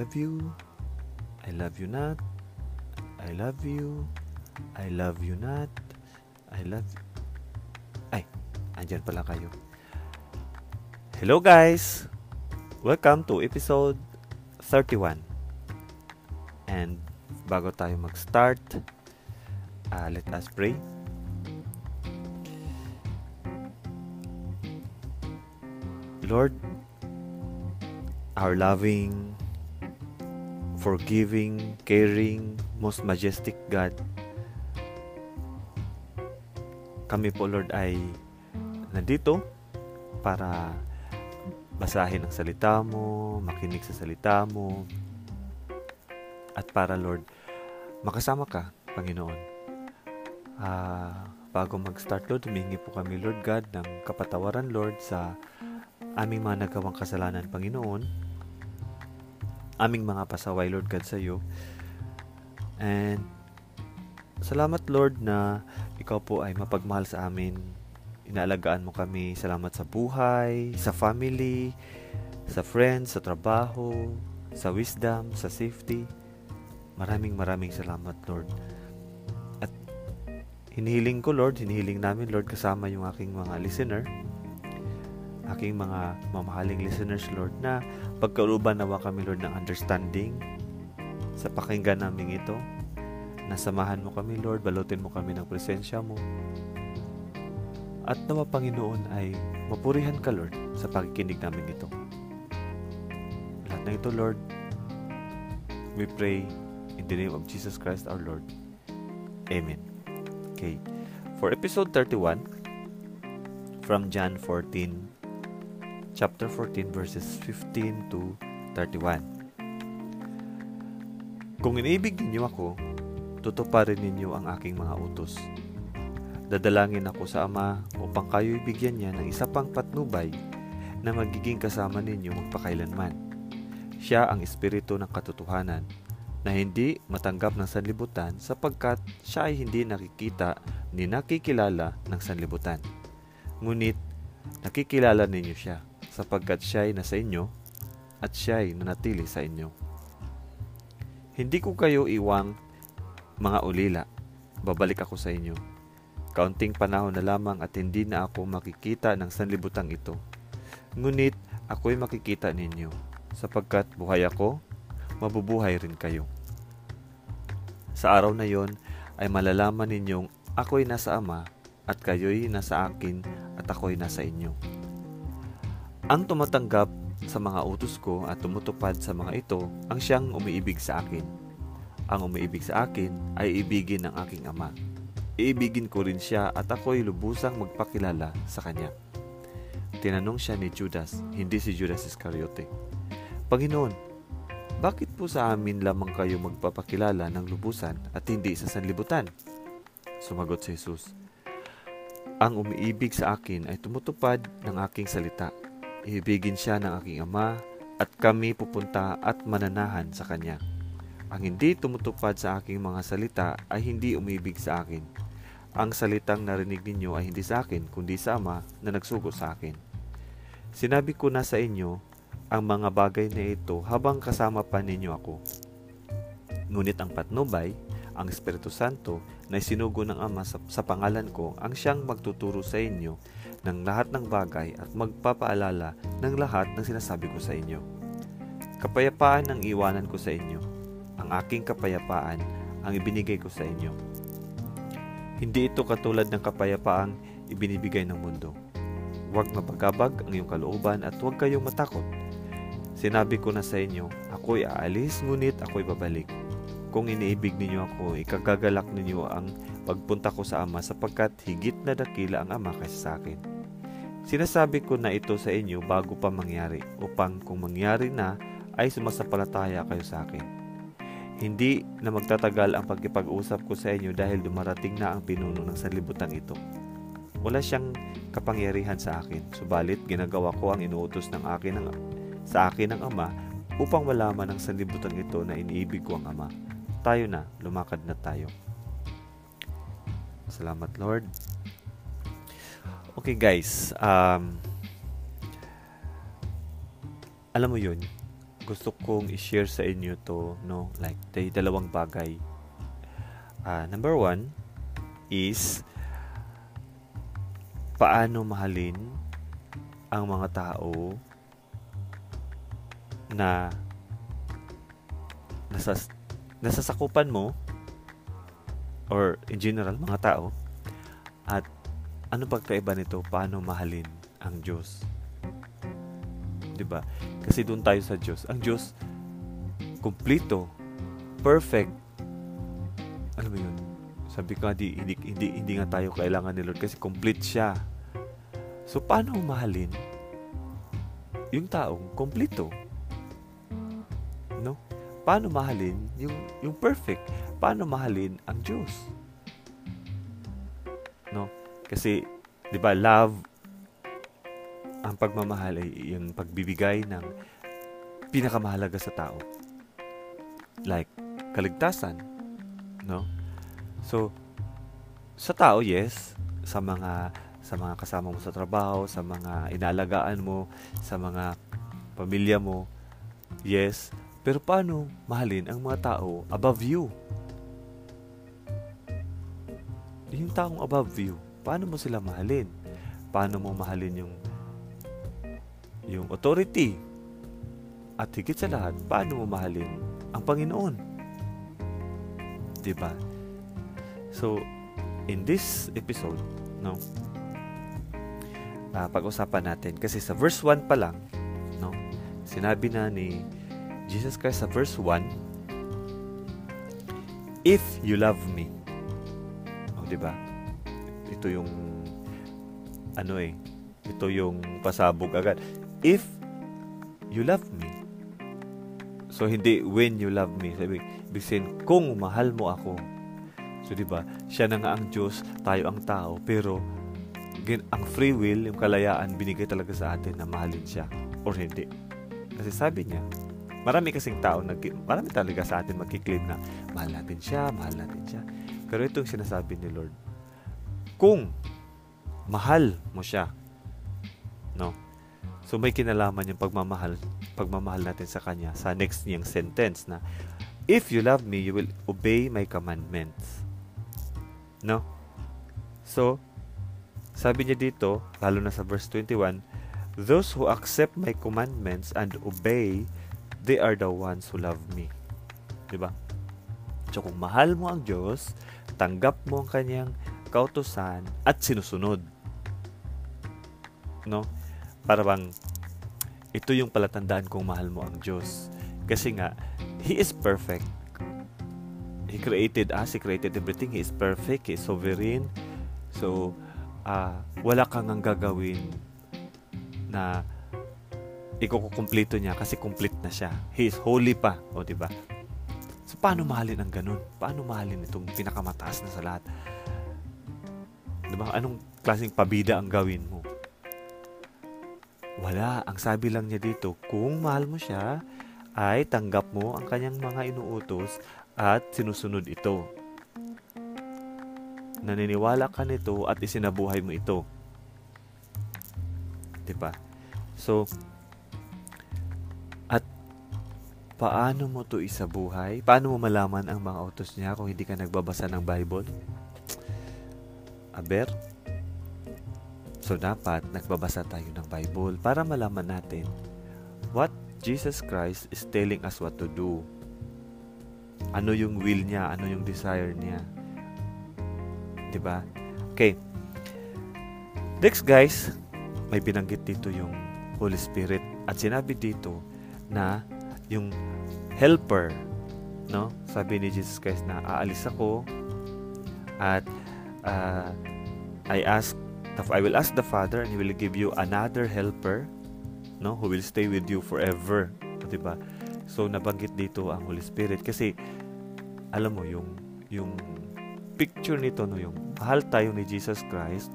love you. I love you not. I love you. I love you not. I love Ay, andyan pala kayo. Hello guys! Welcome to episode 31. And bago tayo mag-start, uh, let us pray. Lord, our loving, forgiving, caring, most majestic God, kami po Lord ay nandito para basahin ang salita mo, makinig sa salita mo, at para Lord, makasama ka, Panginoon. Uh, bago mag-start Lord, humingi po kami Lord God ng kapatawaran Lord sa aming mga nagawang kasalanan, Panginoon, aming mga pasaway, Lord God, sa iyo. And salamat, Lord, na ikaw po ay mapagmahal sa amin. Inaalagaan mo kami. Salamat sa buhay, sa family, sa friends, sa trabaho, sa wisdom, sa safety. Maraming maraming salamat, Lord. At hinihiling ko, Lord, hinihiling namin, Lord, kasama yung aking mga listener, aking mga mamahaling listeners, Lord, na pagkauluban nawa kami, Lord, ng understanding sa pakinggan namin ito. Nasamahan mo kami, Lord, balutin mo kami ng presensya mo. At nawa, Panginoon, ay mapurihan ka, Lord, sa pakikinig namin ito. Lahat ng ito, Lord, we pray in the name of Jesus Christ our Lord. Amen. Okay. For episode 31, from John 14, chapter 14 verses 15 to 31. Kung iniibig ninyo ako, tutuparin ninyo ang aking mga utos. Dadalangin ako sa Ama upang kayo ibigyan niya ng isa pang patnubay na magiging kasama ninyo magpakailanman. Siya ang Espiritu ng katotohanan na hindi matanggap ng sanlibutan sapagkat siya ay hindi nakikita ni nakikilala ng sanlibutan. Ngunit nakikilala ninyo siya sapagkat siya ay nasa inyo at siya ay nanatili sa inyo. Hindi ko kayo iwang mga ulila. Babalik ako sa inyo. Kaunting panahon na lamang at hindi na ako makikita ng sanlibutang ito. Ngunit ako'y makikita ninyo, sapagkat buhay ako, mabubuhay rin kayo. Sa araw na yon ay malalaman ninyong ako'y nasa Ama at kayo'y nasa akin at ako'y nasa inyo. Ang tumatanggap sa mga utos ko at tumutupad sa mga ito ang siyang umiibig sa akin. Ang umiibig sa akin ay ibigin ng aking ama. Iibigin ko rin siya at ako'y lubusang magpakilala sa kanya. Tinanong siya ni Judas, hindi si Judas Iscariote. Panginoon, bakit po sa amin lamang kayo magpapakilala ng lubusan at hindi sa sanlibutan? Sumagot si Jesus, Ang umiibig sa akin ay tumutupad ng aking salita Ibigin siya ng aking ama at kami pupunta at mananahan sa kanya. Ang hindi tumutupad sa aking mga salita ay hindi umibig sa akin. Ang salitang narinig ninyo ay hindi sa akin, kundi sa Ama na nagsugo sa akin. Sinabi ko na sa inyo ang mga bagay na ito habang kasama pa ninyo ako. Ngunit ang patnubay, ang Espiritu Santo na isinugo ng Ama sa, sa pangalan ko ang siyang magtuturo sa inyo ng lahat ng bagay at magpapaalala ng lahat ng sinasabi ko sa inyo. Kapayapaan ang iwanan ko sa inyo. Ang aking kapayapaan ang ibinigay ko sa inyo. Hindi ito katulad ng kapayapaang ibinibigay ng mundo. Huwag mapagabag ang iyong kalooban at huwag kayong matakot. Sinabi ko na sa inyo, ako'y aalis ngunit ako'y babalik. Kung iniibig ninyo ako, ikagagalak ninyo ang pagpunta ko sa Ama sapagkat higit na dakila ang Ama kaysa sa akin. Sinasabi ko na ito sa inyo bago pa mangyari upang kung mangyari na ay sumasapalataya kayo sa akin. Hindi na magtatagal ang pagkipag-usap ko sa inyo dahil dumarating na ang pinuno ng sanlibutan ito. Wala siyang kapangyarihan sa akin, subalit ginagawa ko ang inuutos ng akin ng, sa akin ng Ama upang malaman ng sanlibutan ito na iniibig ko ang Ama tayo na, lumakad na tayo. Salamat Lord. Okay guys, um, alam mo yun, gusto kong i-share sa inyo to, no? Like, tay dalawang bagay. Uh, number one is paano mahalin ang mga tao na nasas, nasasakupan mo or in general mga tao at ano pagkaiba nito? Paano mahalin ang Diyos? 'di ba? Kasi doon tayo sa Diyos. Ang Diyos kumpleto perfect. Alam mo yun? Sabi ko hindi, hindi, hindi, hindi nga tayo kailangan ni Lord kasi complete siya. So paano mahalin yung taong kumpleto no? Paano mahalin yung yung perfect? Paano mahalin ang Diyos? Kasi 'di ba love ang pagmamahal ay yung pagbibigay ng pinakamahalaga sa tao. Like kaligtasan, no? So sa tao, yes, sa mga sa mga kasama mo sa trabaho, sa mga inalagaan mo, sa mga pamilya mo, yes, pero paano mahalin ang mga tao above you? Yung taong above you, paano mo sila mahalin? Paano mo mahalin yung yung authority? At higit sa lahat, paano mo mahalin ang Panginoon? 'Di ba? So, in this episode, no, uh, pag-usapan natin kasi sa verse 1 pa lang, no, sinabi na ni Jesus Christ sa verse 1, If you love me. Oh, di ba? Ito yung ano eh, ito yung pasabog agad. If you love me. So, hindi when you love me. Sabi, ibig kung mahal mo ako. So, di ba? Siya na nga ang Diyos, tayo ang tao, pero ang free will, yung kalayaan, binigay talaga sa atin na mahalin siya or hindi. Kasi sabi niya, Marami kasing tao, nag, marami talaga sa atin magkiklaim na mahal natin siya, mahal natin siya. Pero ito yung sinasabi ni Lord. Kung mahal mo siya, no? So may kinalaman yung pagmamahal, pagmamahal natin sa Kanya sa next niyang sentence na, If you love me, you will obey my commandments. No? So, sabi niya dito, lalo na sa verse 21, Those who accept my commandments and obey they are the ones who love me. 'Di ba? So kung mahal mo ang Diyos, tanggap mo ang kanyang kautusan at sinusunod. No? Para bang ito yung palatandaan kung mahal mo ang Diyos. Kasi nga, He is perfect. He created us, He created everything. He is perfect, He is sovereign. So, uh, wala kang ang gagawin na ikukumpleto niya kasi complete na siya. He is holy pa. O, di ba? So, paano mahalin ang ganun? Paano mahalin itong pinakamataas na sa lahat? Di ba? Anong klaseng pabida ang gawin mo? Wala. Ang sabi lang niya dito, kung mahal mo siya, ay tanggap mo ang kanyang mga inuutos at sinusunod ito. Naniniwala ka nito at isinabuhay mo ito. 'Di ba? So, Paano mo to isabuhay? Paano mo malaman ang mga utos niya kung hindi ka nagbabasa ng Bible? Aber? So dapat nagbabasa tayo ng Bible para malaman natin what Jesus Christ is telling us what to do. Ano yung will niya, ano yung desire niya. 'Di ba? Okay. Next guys, may binanggit dito yung Holy Spirit at sinabi dito na yung helper, no? Sabi ni Jesus Christ na aalis ako at uh, I ask I will ask the Father and He will give you another helper, no? Who will stay with you forever, 'di ba? So nabanggit dito ang Holy Spirit kasi alam mo yung yung picture nito no yung mahal tayo ni Jesus Christ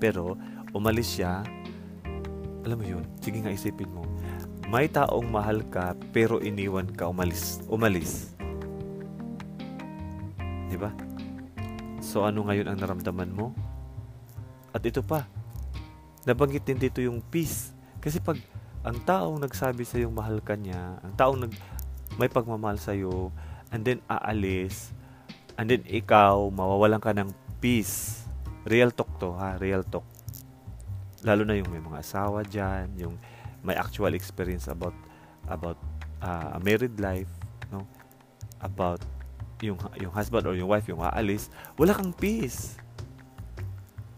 pero umalis siya alam mo yun sige nga isipin mo may taong mahal ka pero iniwan ka umalis. Umalis. So ano ngayon ang naramdaman mo? At ito pa. Nabanggit din dito yung peace. Kasi pag ang taong nagsabi sa yung mahal ka niya, ang taong nag may pagmamahal sa iyo, and then aalis, and then ikaw mawawalan ka ng peace. Real talk to ha, real talk. Lalo na yung may mga asawa diyan, yung may actual experience about about uh, a married life, no? About yung yung husband or yung wife yung aalis, wala kang peace.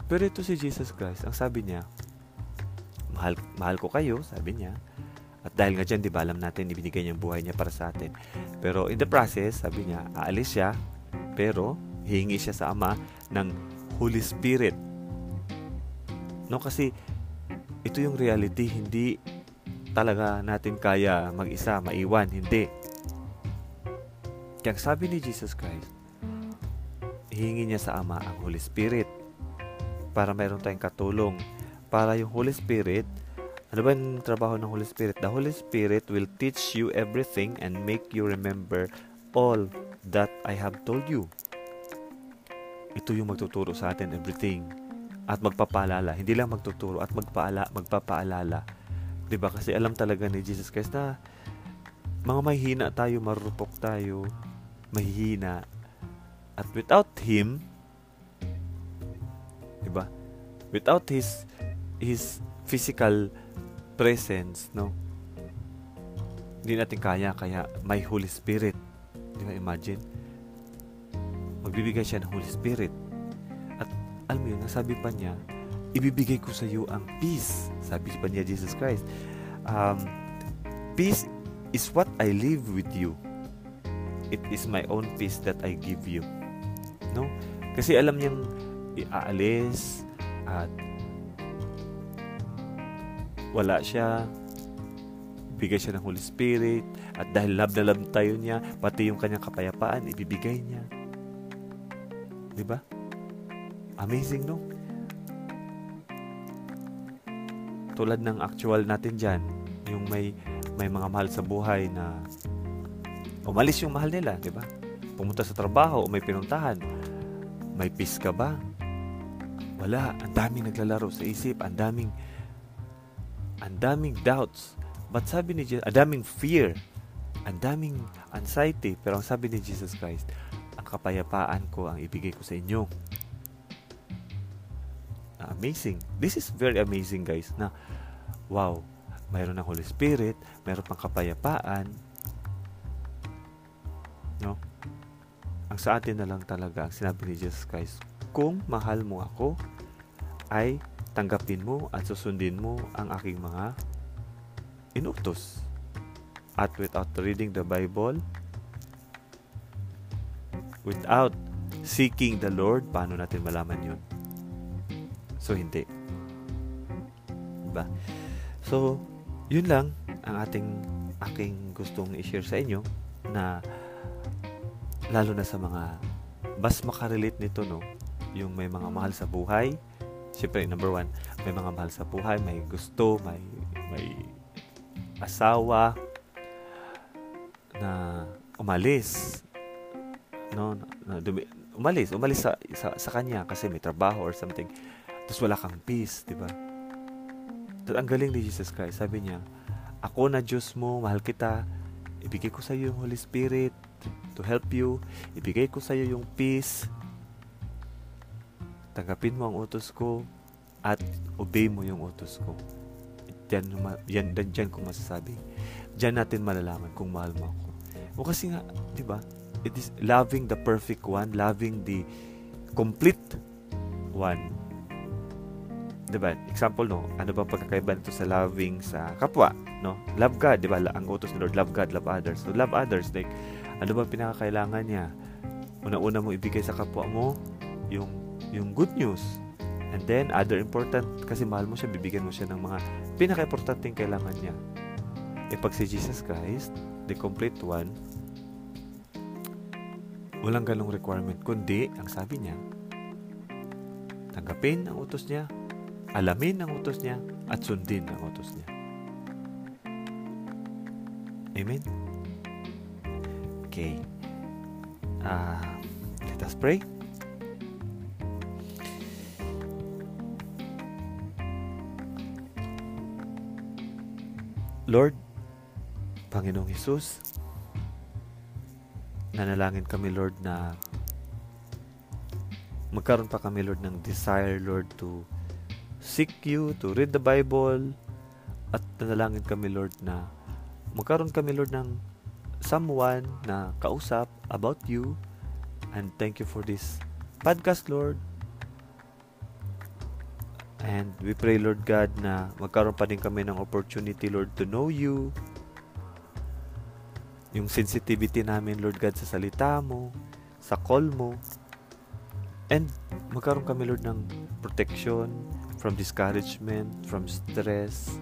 Pero ito si Jesus Christ, ang sabi niya, mahal, mahal ko kayo, sabi niya. At dahil nga dyan, di ba, alam natin, ibinigay niya yung buhay niya para sa atin. Pero in the process, sabi niya, aalis siya, pero hihingi siya sa Ama ng Holy Spirit. No, kasi ito yung reality, hindi talaga natin kaya mag-isa, maiwan, hindi. Kaya sabi ni Jesus Christ, hihingi niya sa Ama ang Holy Spirit para mayroon tayong katulong para yung Holy Spirit, ano ba yung trabaho ng Holy Spirit? The Holy Spirit will teach you everything and make you remember all that I have told you. Ito yung magtuturo sa atin everything at magpapaalala. Hindi lang magtuturo at magpaala, magpapaalala. 'Di ba? Kasi alam talaga ni Jesus Christ na mga mahihina tayo, marupok tayo, mahihina. At without Him, 'di ba? Without His His physical presence, no? Hindi natin kaya, kaya may Holy Spirit. Di ba, imagine? Magbibigay siya ng Holy Spirit. At alam mo yun, nasabi pa niya, ibibigay ko sa iyo ang peace. Sabi pa niya Jesus Christ. Um, peace is what I live with you. It is my own peace that I give you. No? Kasi alam niyang iaalis at wala siya, bigay siya ng Holy Spirit, at dahil love na love tayo niya, pati yung kanyang kapayapaan, ibibigay niya. Di ba? Amazing, no? Tulad ng actual natin dyan, yung may, may mga mahal sa buhay na umalis yung mahal nila, di ba? Pumunta sa trabaho may pinuntahan, may peace ka ba? Wala. Ang daming naglalaro sa isip, ang daming ang daming doubts. But sabi ni Jesus, ang daming fear, ang daming anxiety. Pero ang sabi ni Jesus Christ, ang kapayapaan ko ang ibigay ko sa inyo. Amazing. This is very amazing guys na wow, mayroon ng Holy Spirit, mayroon pang kapayapaan. No? Ang sa atin na lang talaga ang sinabi ni Jesus Christ, kung mahal mo ako, ay tanggapin mo at susundin mo ang aking mga inutos. At without reading the Bible, without seeking the Lord, paano natin malaman yun? So, hindi. Diba? So, yun lang ang ating aking gustong i-share sa inyo na lalo na sa mga mas makarelate nito no yung may mga mahal sa buhay Siyempre, number one, may mga mahal sa buhay, may gusto, may, may asawa na umalis. No, na, dumi, umalis, umalis sa, sa, sa kanya kasi may trabaho or something. Tapos wala kang peace, di ba? At ang galing ni Jesus Christ, sabi niya, ako na Diyos mo, mahal kita, ibigay ko sa iyo yung Holy Spirit to help you, ibigay ko sa iyo yung peace, Tanggapin mo ang utos ko at obey mo yung utos ko. Diyan, yan, yan, diyan ko masasabi. Diyan natin malalaman kung mahal mo ako. O kasi nga, di ba? It is loving the perfect one, loving the complete one. Di ba? Example, no? Ano ba pagkakaiba nito sa loving sa kapwa? No? Love God, di ba? Ang utos ni Lord, love God, love others. So, love others, like, ano ba pinakakailangan niya? Una-una mo ibigay sa kapwa mo yung yung good news. And then, other important, kasi mahal mo siya, bibigyan mo siya ng mga pinaka-importanting kailangan niya. E pag si Jesus Christ, the complete one, walang ganong requirement, kundi, ang sabi niya, tanggapin ang utos niya, alamin ang utos niya, at sundin ang utos niya. Amen? Okay. Uh, let us pray. Lord, Panginoong Hesus, nanalangin kami Lord na magkaroon pa kami Lord ng desire Lord to seek you, to read the Bible, at nanalangin kami Lord na magkaroon kami Lord ng someone na kausap about you. And thank you for this podcast Lord. And we pray Lord God na magkaroon pa din kami ng opportunity Lord to know you. Yung sensitivity namin Lord God sa salita mo sa call mo. And magkaroon kami Lord ng protection from discouragement from stress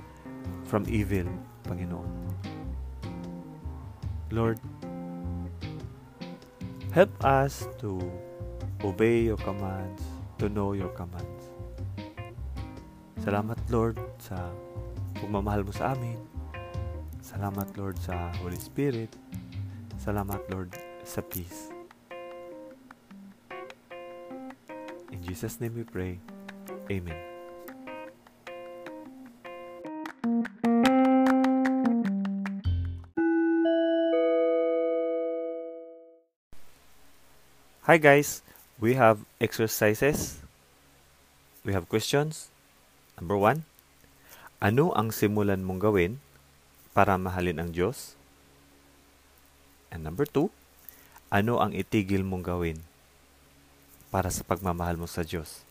from evil Panginoon Lord, help us to obey your commands, to know your commands. Salamat, Lord, sa pagmamahal mo sa amin. Salamat, Lord, sa Holy Spirit. Salamat, Lord, sa peace. In Jesus' name we pray. Amen. Hi guys, we have exercises. We have questions. Number one, ano ang simulan mong gawin para mahalin ang Diyos? And number two, ano ang itigil mong gawin para sa pagmamahal mo sa Diyos?